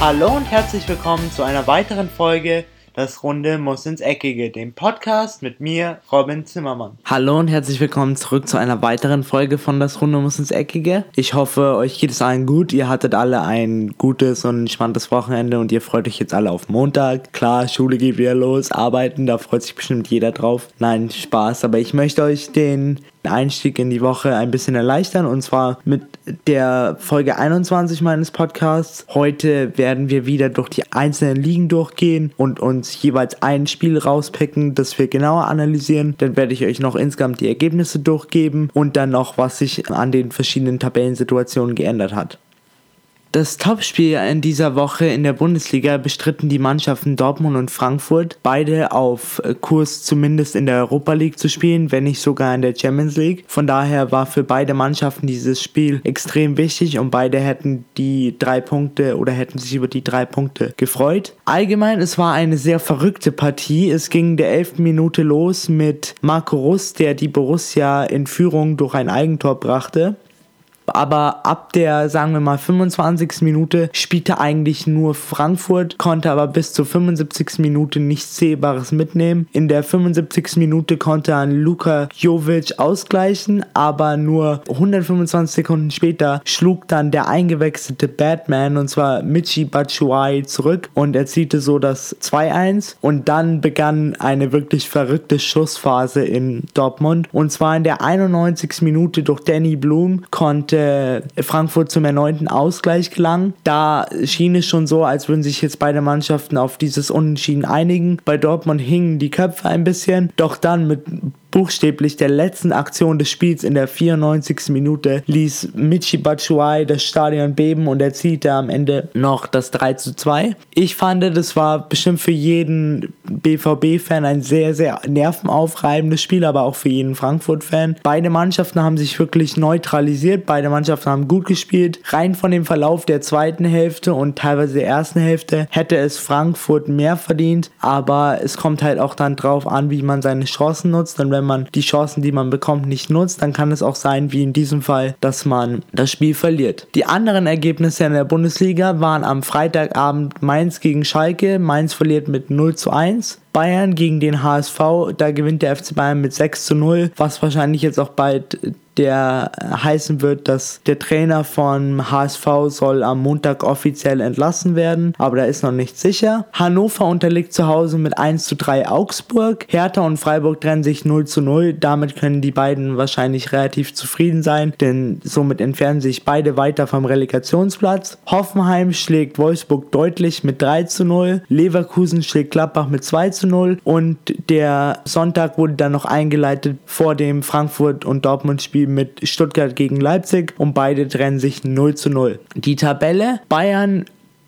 Hallo und herzlich willkommen zu einer weiteren Folge Das Runde muss ins Eckige, dem Podcast mit mir, Robin Zimmermann. Hallo und herzlich willkommen zurück zu einer weiteren Folge von Das Runde muss ins Eckige. Ich hoffe, euch geht es allen gut. Ihr hattet alle ein gutes und entspanntes Wochenende und ihr freut euch jetzt alle auf Montag. Klar, Schule geht wieder los, arbeiten, da freut sich bestimmt jeder drauf. Nein, Spaß, aber ich möchte euch den Einstieg in die Woche ein bisschen erleichtern und zwar mit der Folge 21 meines Podcasts. Heute werden wir wieder durch die einzelnen Ligen durchgehen und uns jeweils ein Spiel rauspicken, das wir genauer analysieren. Dann werde ich euch noch insgesamt die Ergebnisse durchgeben und dann noch, was sich an den verschiedenen Tabellensituationen geändert hat. Das Topspiel in dieser Woche in der Bundesliga bestritten die Mannschaften Dortmund und Frankfurt, beide auf Kurs zumindest in der Europa League zu spielen, wenn nicht sogar in der Champions League. Von daher war für beide Mannschaften dieses Spiel extrem wichtig und beide hätten die drei Punkte oder hätten sich über die drei Punkte gefreut. Allgemein, es war eine sehr verrückte Partie. Es ging der 11. Minute los mit Marco Russ, der die Borussia in Führung durch ein Eigentor brachte aber ab der, sagen wir mal, 25. Minute spielte eigentlich nur Frankfurt, konnte aber bis zur 75. Minute nichts Sehbares mitnehmen. In der 75. Minute konnte dann Luka Jovic ausgleichen, aber nur 125 Sekunden später schlug dann der eingewechselte Batman, und zwar Michi Batshuayi, zurück und erzielte so das 2-1 und dann begann eine wirklich verrückte Schussphase in Dortmund und zwar in der 91. Minute durch Danny Bloom konnte konnte Frankfurt zum erneuten Ausgleich gelangen. Da schien es schon so, als würden sich jetzt beide Mannschaften auf dieses Unentschieden einigen. Bei Dortmund hingen die Köpfe ein bisschen, doch dann mit buchstäblich der letzten Aktion des Spiels in der 94. Minute ließ Michi Batshuayi das Stadion beben und erzielte am Ende noch das 3 zu 2. Ich fand, das war bestimmt für jeden BVB-Fan ein sehr, sehr nervenaufreibendes Spiel, aber auch für jeden Frankfurt-Fan. Beide Mannschaften haben sich wirklich neutralisiert, beide Mannschaften haben gut gespielt. Rein von dem Verlauf der zweiten Hälfte und teilweise der ersten Hälfte hätte es Frankfurt mehr verdient, aber es kommt halt auch dann drauf an, wie man seine Chancen nutzt. Und wenn man die Chancen, die man bekommt, nicht nutzt, dann kann es auch sein, wie in diesem Fall, dass man das Spiel verliert. Die anderen Ergebnisse in der Bundesliga waren am Freitagabend Mainz gegen Schalke. Mainz verliert mit 0 zu 1. Bayern gegen den HSV, da gewinnt der FC Bayern mit 6 zu 0, was wahrscheinlich jetzt auch bald der heißen wird, dass der Trainer von HSV soll am Montag offiziell entlassen werden, aber da ist noch nicht sicher. Hannover unterliegt zu Hause mit 1 zu 3 Augsburg. Hertha und Freiburg trennen sich 0 zu 0. Damit können die beiden wahrscheinlich relativ zufrieden sein, denn somit entfernen sich beide weiter vom Relegationsplatz. Hoffenheim schlägt Wolfsburg deutlich mit 3 zu 0. Leverkusen schlägt Gladbach mit 2 zu 0 und der Sonntag wurde dann noch eingeleitet vor dem Frankfurt und Dortmund Spiel mit Stuttgart gegen Leipzig und beide trennen sich 0 zu 0. Die Tabelle Bayern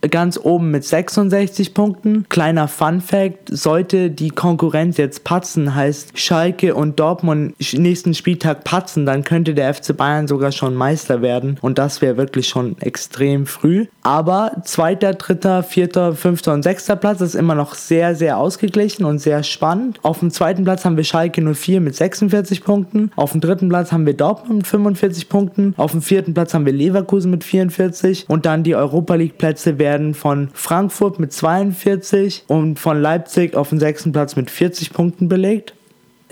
ganz oben mit 66 Punkten. Kleiner Fun Fact, sollte die Konkurrenz jetzt patzen, heißt Schalke und Dortmund nächsten Spieltag patzen, dann könnte der FC Bayern sogar schon Meister werden und das wäre wirklich schon extrem früh. Aber zweiter, dritter, vierter, fünfter und sechster Platz ist immer noch sehr, sehr ausgeglichen und sehr spannend. Auf dem zweiten Platz haben wir Schalke 04 mit 46 Punkten. Auf dem dritten Platz haben wir Dortmund mit 45 Punkten. Auf dem vierten Platz haben wir Leverkusen mit 44 und dann die Europa League Plätze werden von Frankfurt mit 42 und von Leipzig auf den sechsten Platz mit 40 Punkten belegt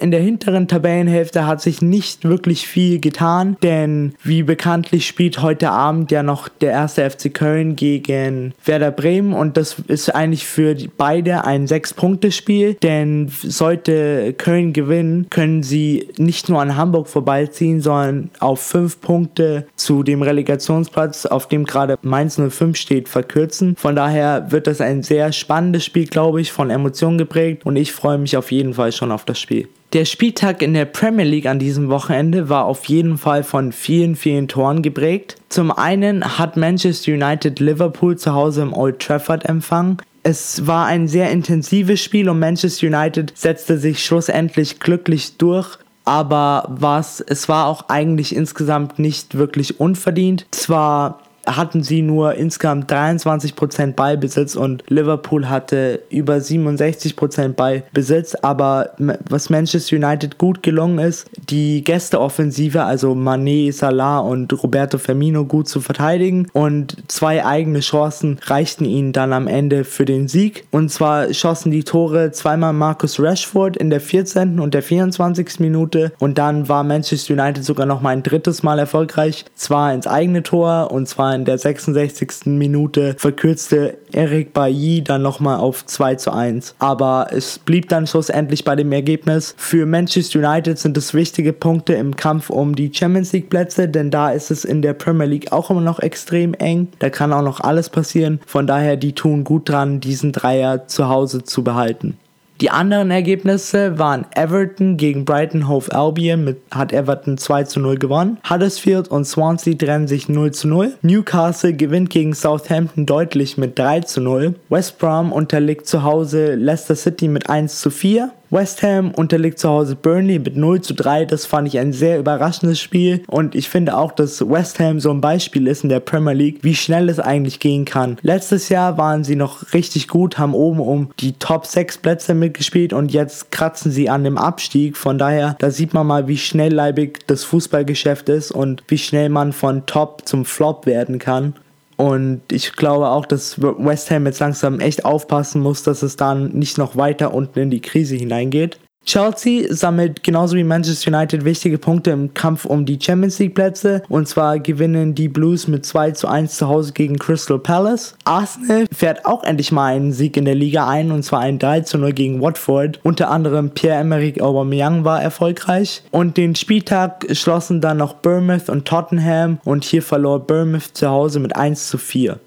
in der hinteren Tabellenhälfte hat sich nicht wirklich viel getan, denn wie bekanntlich spielt heute Abend ja noch der erste FC Köln gegen Werder Bremen und das ist eigentlich für beide ein Sechs-Punkte-Spiel, denn sollte Köln gewinnen, können sie nicht nur an Hamburg vorbeiziehen, sondern auf fünf Punkte zu dem Relegationsplatz, auf dem gerade Mainz 05 steht, verkürzen. Von daher wird das ein sehr spannendes Spiel, glaube ich, von Emotionen geprägt und ich freue mich auf jeden Fall schon auf das Spiel. Der Spieltag in der Premier League an diesem Wochenende war auf jeden Fall von vielen, vielen Toren geprägt. Zum einen hat Manchester United Liverpool zu Hause im Old Trafford empfangen. Es war ein sehr intensives Spiel und Manchester United setzte sich schlussendlich glücklich durch. Aber was, es war auch eigentlich insgesamt nicht wirklich unverdient. Zwar hatten sie nur insgesamt 23% Ballbesitz und Liverpool hatte über 67% Ballbesitz. Aber was Manchester United gut gelungen ist, die Gästeoffensive, also Mané, Salah und Roberto Firmino gut zu verteidigen und zwei eigene Chancen reichten ihnen dann am Ende für den Sieg. Und zwar schossen die Tore zweimal Marcus Rashford in der 14. und der 24. Minute und dann war Manchester United sogar noch mal ein drittes Mal erfolgreich, zwar ins eigene Tor und zwar in der 66. Minute verkürzte Eric Bailly dann noch mal auf 2 zu 1. Aber es blieb dann schlussendlich bei dem Ergebnis. Für Manchester United sind es wichtige Punkte im Kampf um die Champions League Plätze, denn da ist es in der Premier League auch immer noch extrem eng. Da kann auch noch alles passieren. Von daher, die tun gut dran, diesen Dreier zu Hause zu behalten. Die anderen Ergebnisse waren Everton gegen Brighton Hove Albion mit hat Everton 2 zu 0 gewonnen. Huddersfield und Swansea trennen sich 0 zu 0. Newcastle gewinnt gegen Southampton deutlich mit 3 zu 0. West Brom unterliegt zu Hause Leicester City mit 1 zu 4. West Ham unterliegt zu Hause Burnley mit 0 zu 3. Das fand ich ein sehr überraschendes Spiel. Und ich finde auch, dass West Ham so ein Beispiel ist in der Premier League, wie schnell es eigentlich gehen kann. Letztes Jahr waren sie noch richtig gut, haben oben um die Top 6 Plätze mitgespielt und jetzt kratzen sie an dem Abstieg. Von daher, da sieht man mal, wie schnellleibig das Fußballgeschäft ist und wie schnell man von Top zum Flop werden kann. Und ich glaube auch, dass West Ham jetzt langsam echt aufpassen muss, dass es dann nicht noch weiter unten in die Krise hineingeht. Chelsea sammelt genauso wie Manchester United wichtige Punkte im Kampf um die Champions League Plätze und zwar gewinnen die Blues mit 2 zu 1 zu Hause gegen Crystal Palace. Arsenal fährt auch endlich mal einen Sieg in der Liga ein und zwar ein 3 zu 0 gegen Watford. Unter anderem Pierre-Emerick Aubameyang war erfolgreich und den Spieltag schlossen dann noch Bournemouth und Tottenham und hier verlor Bournemouth zu Hause mit 1 zu 4.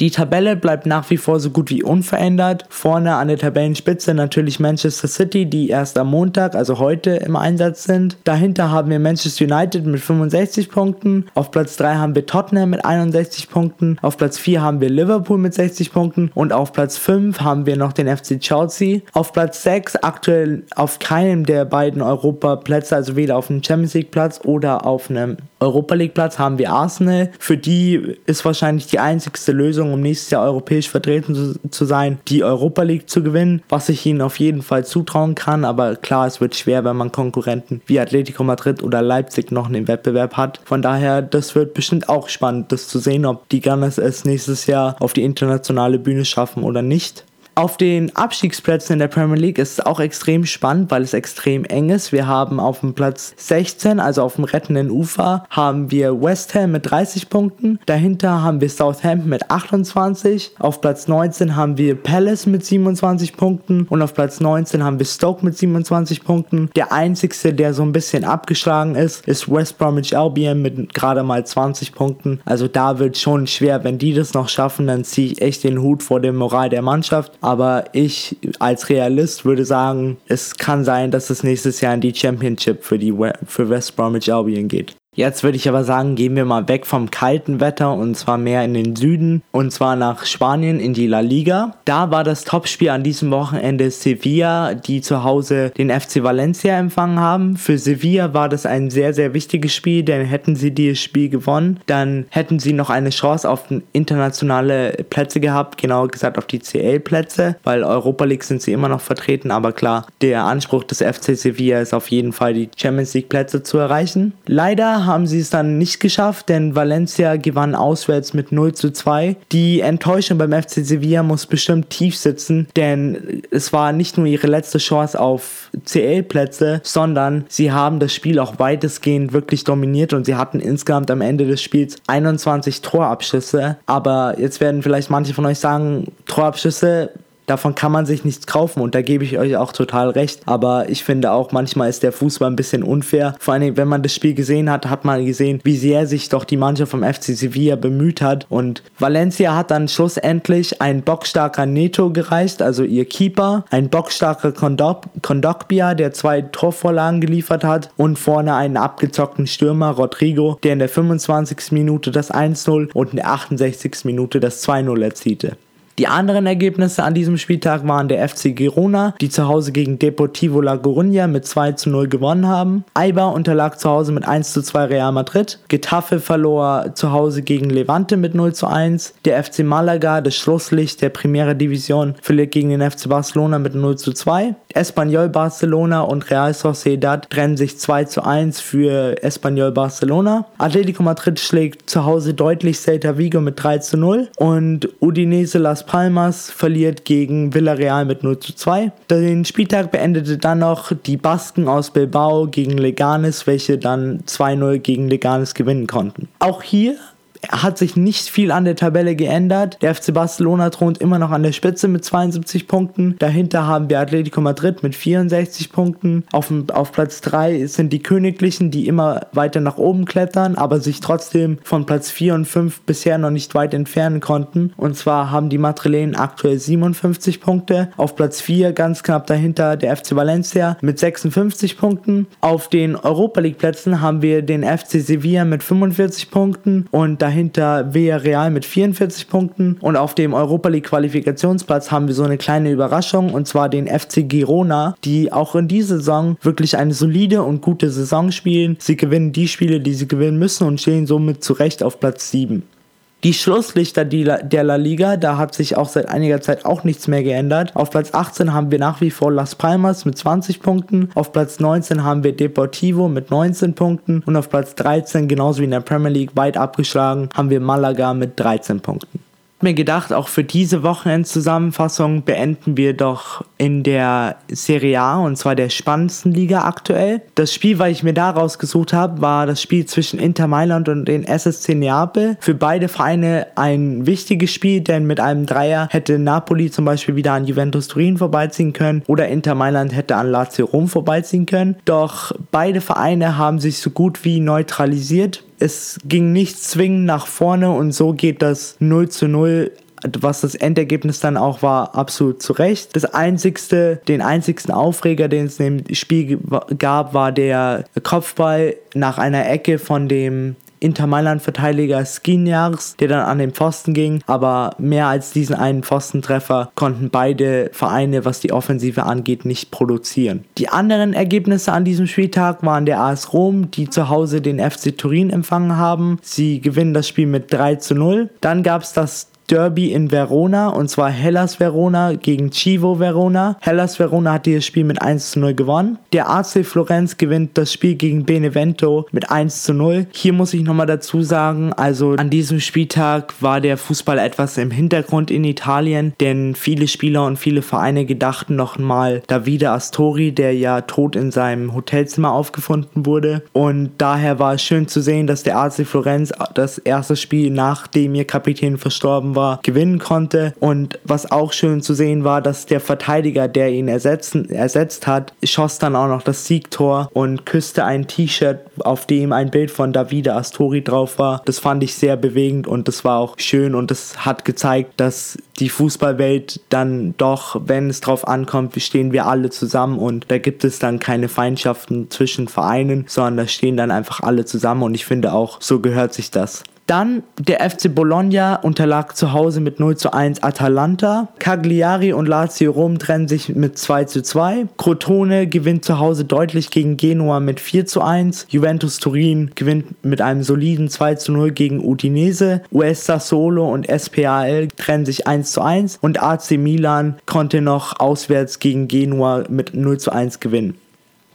Die Tabelle bleibt nach wie vor so gut wie unverändert. Vorne an der Tabellenspitze natürlich Manchester City, die erst am Montag, also heute, im Einsatz sind. Dahinter haben wir Manchester United mit 65 Punkten. Auf Platz 3 haben wir Tottenham mit 61 Punkten. Auf Platz 4 haben wir Liverpool mit 60 Punkten. Und auf Platz 5 haben wir noch den FC Chelsea. Auf Platz 6 aktuell auf keinem der beiden Europaplätze, also weder auf einem Champions League Platz oder auf einem Europa League Platz haben wir Arsenal. Für die ist wahrscheinlich die einzigste Lösung, um nächstes Jahr europäisch vertreten zu, zu, sein, die Europa League zu gewinnen, was ich ihnen auf jeden Fall zutrauen kann. Aber klar, es wird schwer, wenn man Konkurrenten wie Atletico Madrid oder Leipzig noch einen Wettbewerb hat. Von daher, das wird bestimmt auch spannend, das zu sehen, ob die Gunners es nächstes Jahr auf die internationale Bühne schaffen oder nicht. Auf den Abstiegsplätzen in der Premier League ist es auch extrem spannend, weil es extrem eng ist. Wir haben auf dem Platz 16, also auf dem rettenden Ufer, haben wir West Ham mit 30 Punkten. Dahinter haben wir Southampton mit 28. Auf Platz 19 haben wir Palace mit 27 Punkten. Und auf Platz 19 haben wir Stoke mit 27 Punkten. Der einzigste, der so ein bisschen abgeschlagen ist, ist West Bromwich Albion mit gerade mal 20 Punkten. Also da wird schon schwer. Wenn die das noch schaffen, dann ziehe ich echt den Hut vor dem Moral der Mannschaft aber ich als Realist würde sagen, es kann sein, dass es nächstes Jahr in die Championship für, die, für West Bromwich Albion geht. Jetzt würde ich aber sagen, gehen wir mal weg vom kalten Wetter und zwar mehr in den Süden und zwar nach Spanien in die La Liga. Da war das Topspiel an diesem Wochenende Sevilla, die zu Hause den FC Valencia empfangen haben. Für Sevilla war das ein sehr, sehr wichtiges Spiel, denn hätten sie dieses Spiel gewonnen, dann hätten sie noch eine Chance auf internationale Plätze gehabt, genauer gesagt auf die CL-Plätze, weil Europa League sind sie immer noch vertreten, aber klar, der Anspruch des FC Sevilla ist auf jeden Fall die Champions League Plätze zu erreichen. Leider haben sie es dann nicht geschafft, denn Valencia gewann auswärts mit 0 zu 2. Die Enttäuschung beim FC Sevilla muss bestimmt tief sitzen, denn es war nicht nur ihre letzte Chance auf CL-Plätze, sondern sie haben das Spiel auch weitestgehend wirklich dominiert und sie hatten insgesamt am Ende des Spiels 21 Torabschüsse. Aber jetzt werden vielleicht manche von euch sagen, Torabschüsse davon kann man sich nichts kaufen und da gebe ich euch auch total recht. Aber ich finde auch, manchmal ist der Fußball ein bisschen unfair. Vor allem, wenn man das Spiel gesehen hat, hat man gesehen, wie sehr sich doch die Mannschaft vom FC Sevilla bemüht hat. Und Valencia hat dann schlussendlich ein bockstarker Neto gereicht, also ihr Keeper, ein bockstarker Kondogbia, der zwei Torvorlagen geliefert hat und vorne einen abgezockten Stürmer, Rodrigo, der in der 25. Minute das 1-0 und in der 68. Minute das 2-0 erzielte. Die anderen Ergebnisse an diesem Spieltag waren der FC Girona, die zu Hause gegen Deportivo La Coruña mit 2 zu 0 gewonnen haben. Eibar unterlag zu Hause mit 1 zu 2 Real Madrid. Getafe verlor zu Hause gegen Levante mit 0 zu 1. Der FC Malaga, das Schlusslicht der Primera Division, verliert gegen den FC Barcelona mit 0 zu 2. Espanyol Barcelona und Real Sociedad trennen sich 2 zu 1 für Espanyol Barcelona. Atletico Madrid schlägt zu Hause deutlich Celta Vigo mit 3 zu 0 und Udinese Las Palmas verliert gegen Villarreal mit 0 zu 2. Den Spieltag beendete dann noch die Basken aus Bilbao gegen Leganes, welche dann 2-0 gegen Leganes gewinnen konnten. Auch hier hat sich nicht viel an der Tabelle geändert. Der FC Barcelona thront immer noch an der Spitze mit 72 Punkten. Dahinter haben wir Atletico Madrid mit 64 Punkten. Auf, auf Platz 3 sind die Königlichen, die immer weiter nach oben klettern, aber sich trotzdem von Platz 4 und 5 bisher noch nicht weit entfernen konnten. Und zwar haben die Madrilenen aktuell 57 Punkte. Auf Platz 4 ganz knapp dahinter der FC Valencia mit 56 Punkten. Auf den Europa League Plätzen haben wir den FC Sevilla mit 45 Punkten und dahinter Villarreal mit 44 Punkten und auf dem Europa League Qualifikationsplatz haben wir so eine kleine Überraschung und zwar den FC Girona, die auch in dieser Saison wirklich eine solide und gute Saison spielen. Sie gewinnen die Spiele, die sie gewinnen müssen und stehen somit zurecht auf Platz 7. Die Schlusslichter der La Liga, da hat sich auch seit einiger Zeit auch nichts mehr geändert. Auf Platz 18 haben wir nach wie vor Las Palmas mit 20 Punkten. Auf Platz 19 haben wir Deportivo mit 19 Punkten. Und auf Platz 13, genauso wie in der Premier League, weit abgeschlagen, haben wir Malaga mit 13 Punkten mir gedacht, auch für diese Wochenendzusammenfassung beenden wir doch in der Serie A und zwar der spannendsten Liga aktuell. Das Spiel, was ich mir da rausgesucht habe, war das Spiel zwischen Inter Mailand und den SSC Neapel. Für beide Vereine ein wichtiges Spiel, denn mit einem Dreier hätte Napoli zum Beispiel wieder an Juventus Turin vorbeiziehen können oder Inter Mailand hätte an Lazio Rom vorbeiziehen können. Doch beide Vereine haben sich so gut wie neutralisiert es ging nicht zwingend nach vorne und so geht das 0 zu 0 was das Endergebnis dann auch war, absolut zurecht. Das einzigste, den einzigsten Aufreger, den es in dem Spiel gab, war der Kopfball nach einer Ecke von dem Inter Mailand-Verteidiger Skinjars, der dann an den Pfosten ging. Aber mehr als diesen einen Pfostentreffer konnten beide Vereine, was die Offensive angeht, nicht produzieren. Die anderen Ergebnisse an diesem Spieltag waren der AS Rom, die zu Hause den FC Turin empfangen haben. Sie gewinnen das Spiel mit 3 zu 0. Dann gab es das Derby in Verona und zwar Hellas Verona gegen Chivo Verona. Hellas Verona hat dieses Spiel mit 1 zu 0 gewonnen. Der AC Florenz gewinnt das Spiel gegen Benevento mit 1 zu 0. Hier muss ich nochmal dazu sagen, also an diesem Spieltag war der Fußball etwas im Hintergrund in Italien, denn viele Spieler und viele Vereine gedachten nochmal Davide Astori, der ja tot in seinem Hotelzimmer aufgefunden wurde. Und daher war es schön zu sehen, dass der AC Florenz das erste Spiel nachdem ihr Kapitän verstorben war, war, gewinnen konnte. Und was auch schön zu sehen war, dass der Verteidiger, der ihn ersetzen, ersetzt hat, schoss dann auch noch das Siegtor und küsste ein T-Shirt, auf dem ein Bild von Davide Astori drauf war. Das fand ich sehr bewegend und das war auch schön und das hat gezeigt, dass die Fußballwelt dann doch, wenn es drauf ankommt, stehen wir alle zusammen und da gibt es dann keine Feindschaften zwischen Vereinen, sondern da stehen dann einfach alle zusammen und ich finde auch, so gehört sich das. Dann der FC Bologna unterlag zu Hause mit 0 zu 1 Atalanta. Cagliari und Lazio Rom trennen sich mit 2 zu 2. Crotone gewinnt zu Hause deutlich gegen Genua mit 4 zu 1. Juventus Turin gewinnt mit einem soliden 2 zu 0 gegen Udinese. US Sassuolo und SPAL trennen sich 1 zu 1. Und AC Milan konnte noch auswärts gegen Genua mit 0 zu 1 gewinnen.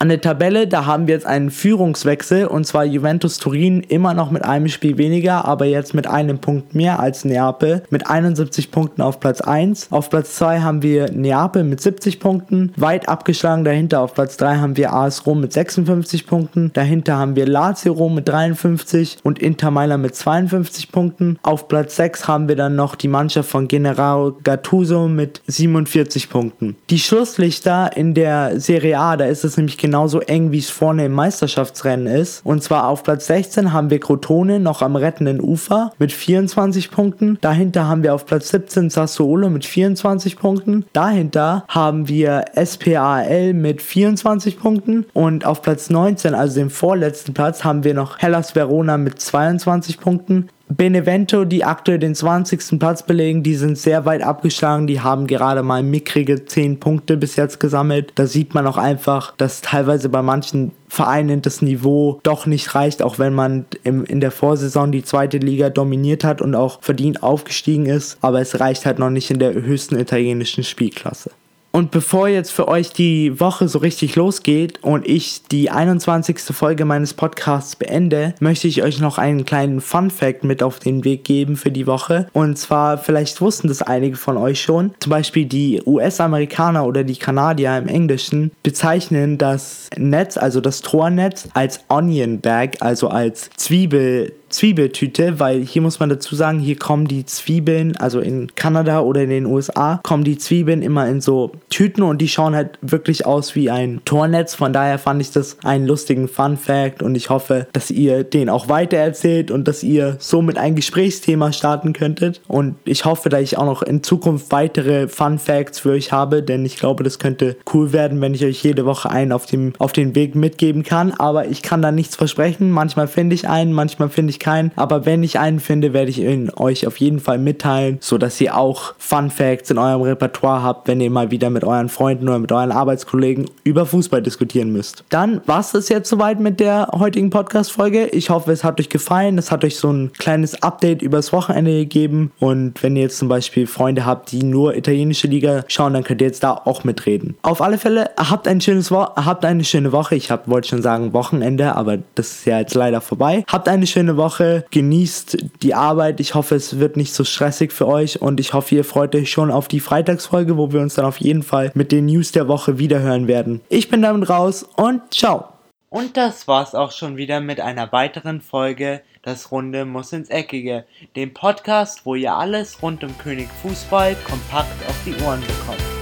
An der Tabelle, da haben wir jetzt einen Führungswechsel und zwar Juventus Turin immer noch mit einem Spiel weniger, aber jetzt mit einem Punkt mehr als Neapel mit 71 Punkten auf Platz 1. Auf Platz 2 haben wir Neapel mit 70 Punkten, weit abgeschlagen dahinter auf Platz 3 haben wir AS Rom mit 56 Punkten, dahinter haben wir Lazio Rom mit 53 und Inter Mailand mit 52 Punkten. Auf Platz 6 haben wir dann noch die Mannschaft von General Gattuso mit 47 Punkten. Die Schlusslichter in der Serie A, da ist es nämlich genau genauso eng, wie es vorne im Meisterschaftsrennen ist. Und zwar auf Platz 16 haben wir Crotone noch am rettenden Ufer mit 24 Punkten. Dahinter haben wir auf Platz 17 Sassuolo mit 24 Punkten. Dahinter haben wir SPAL mit 24 Punkten. Und auf Platz 19, also dem vorletzten Platz, haben wir noch Hellas Verona mit 22 Punkten. Benevento, die aktuell den 20. Platz belegen, die sind sehr weit abgeschlagen. Die haben gerade mal mickrige 10 Punkte bis jetzt gesammelt. Da sieht man auch einfach, dass teilweise bei manchen Vereinen das Niveau doch nicht reicht, auch wenn man im, in der Vorsaison die zweite Liga dominiert hat und auch verdient aufgestiegen ist. Aber es reicht halt noch nicht in der höchsten italienischen Spielklasse. Und bevor jetzt für euch die Woche so richtig losgeht und ich die 21. Folge meines Podcasts beende, möchte ich euch noch einen kleinen Fun Fact mit auf den Weg geben für die Woche. Und zwar, vielleicht wussten das einige von euch schon. Zum Beispiel die US-Amerikaner oder die Kanadier im Englischen bezeichnen das Netz, also das Tornetz, als Onion Bag, also als Zwiebel. Zwiebeltüte, weil hier muss man dazu sagen, hier kommen die Zwiebeln, also in Kanada oder in den USA, kommen die Zwiebeln immer in so Tüten und die schauen halt wirklich aus wie ein Tornetz. Von daher fand ich das einen lustigen Fun Fact und ich hoffe, dass ihr den auch weitererzählt und dass ihr somit ein Gesprächsthema starten könntet. Und ich hoffe, dass ich auch noch in Zukunft weitere Fun Facts für euch habe, denn ich glaube, das könnte cool werden, wenn ich euch jede Woche einen auf, dem, auf den Weg mitgeben kann. Aber ich kann da nichts versprechen. Manchmal finde ich einen, manchmal finde ich keinen. Aber wenn ich einen finde, werde ich ihn euch auf jeden Fall mitteilen, sodass ihr auch Fun Facts in eurem Repertoire habt, wenn ihr mal wieder mit euren Freunden oder mit euren Arbeitskollegen über Fußball diskutieren müsst. Dann war es das jetzt soweit mit der heutigen Podcast-Folge. Ich hoffe, es hat euch gefallen. Es hat euch so ein kleines Update übers Wochenende gegeben. Und wenn ihr jetzt zum Beispiel Freunde habt, die nur italienische Liga schauen, dann könnt ihr jetzt da auch mitreden. Auf alle Fälle, habt ein schönes Wo habt eine schöne Woche. Ich wollte schon sagen Wochenende, aber das ist ja jetzt leider vorbei. Habt eine schöne Woche. Genießt die Arbeit. Ich hoffe, es wird nicht so stressig für euch und ich hoffe, ihr freut euch schon auf die Freitagsfolge, wo wir uns dann auf jeden Fall mit den News der Woche wiederhören werden. Ich bin damit raus und ciao. Und das war's auch schon wieder mit einer weiteren Folge Das Runde muss ins Eckige, dem Podcast, wo ihr alles rund um König Fußball kompakt auf die Ohren bekommt.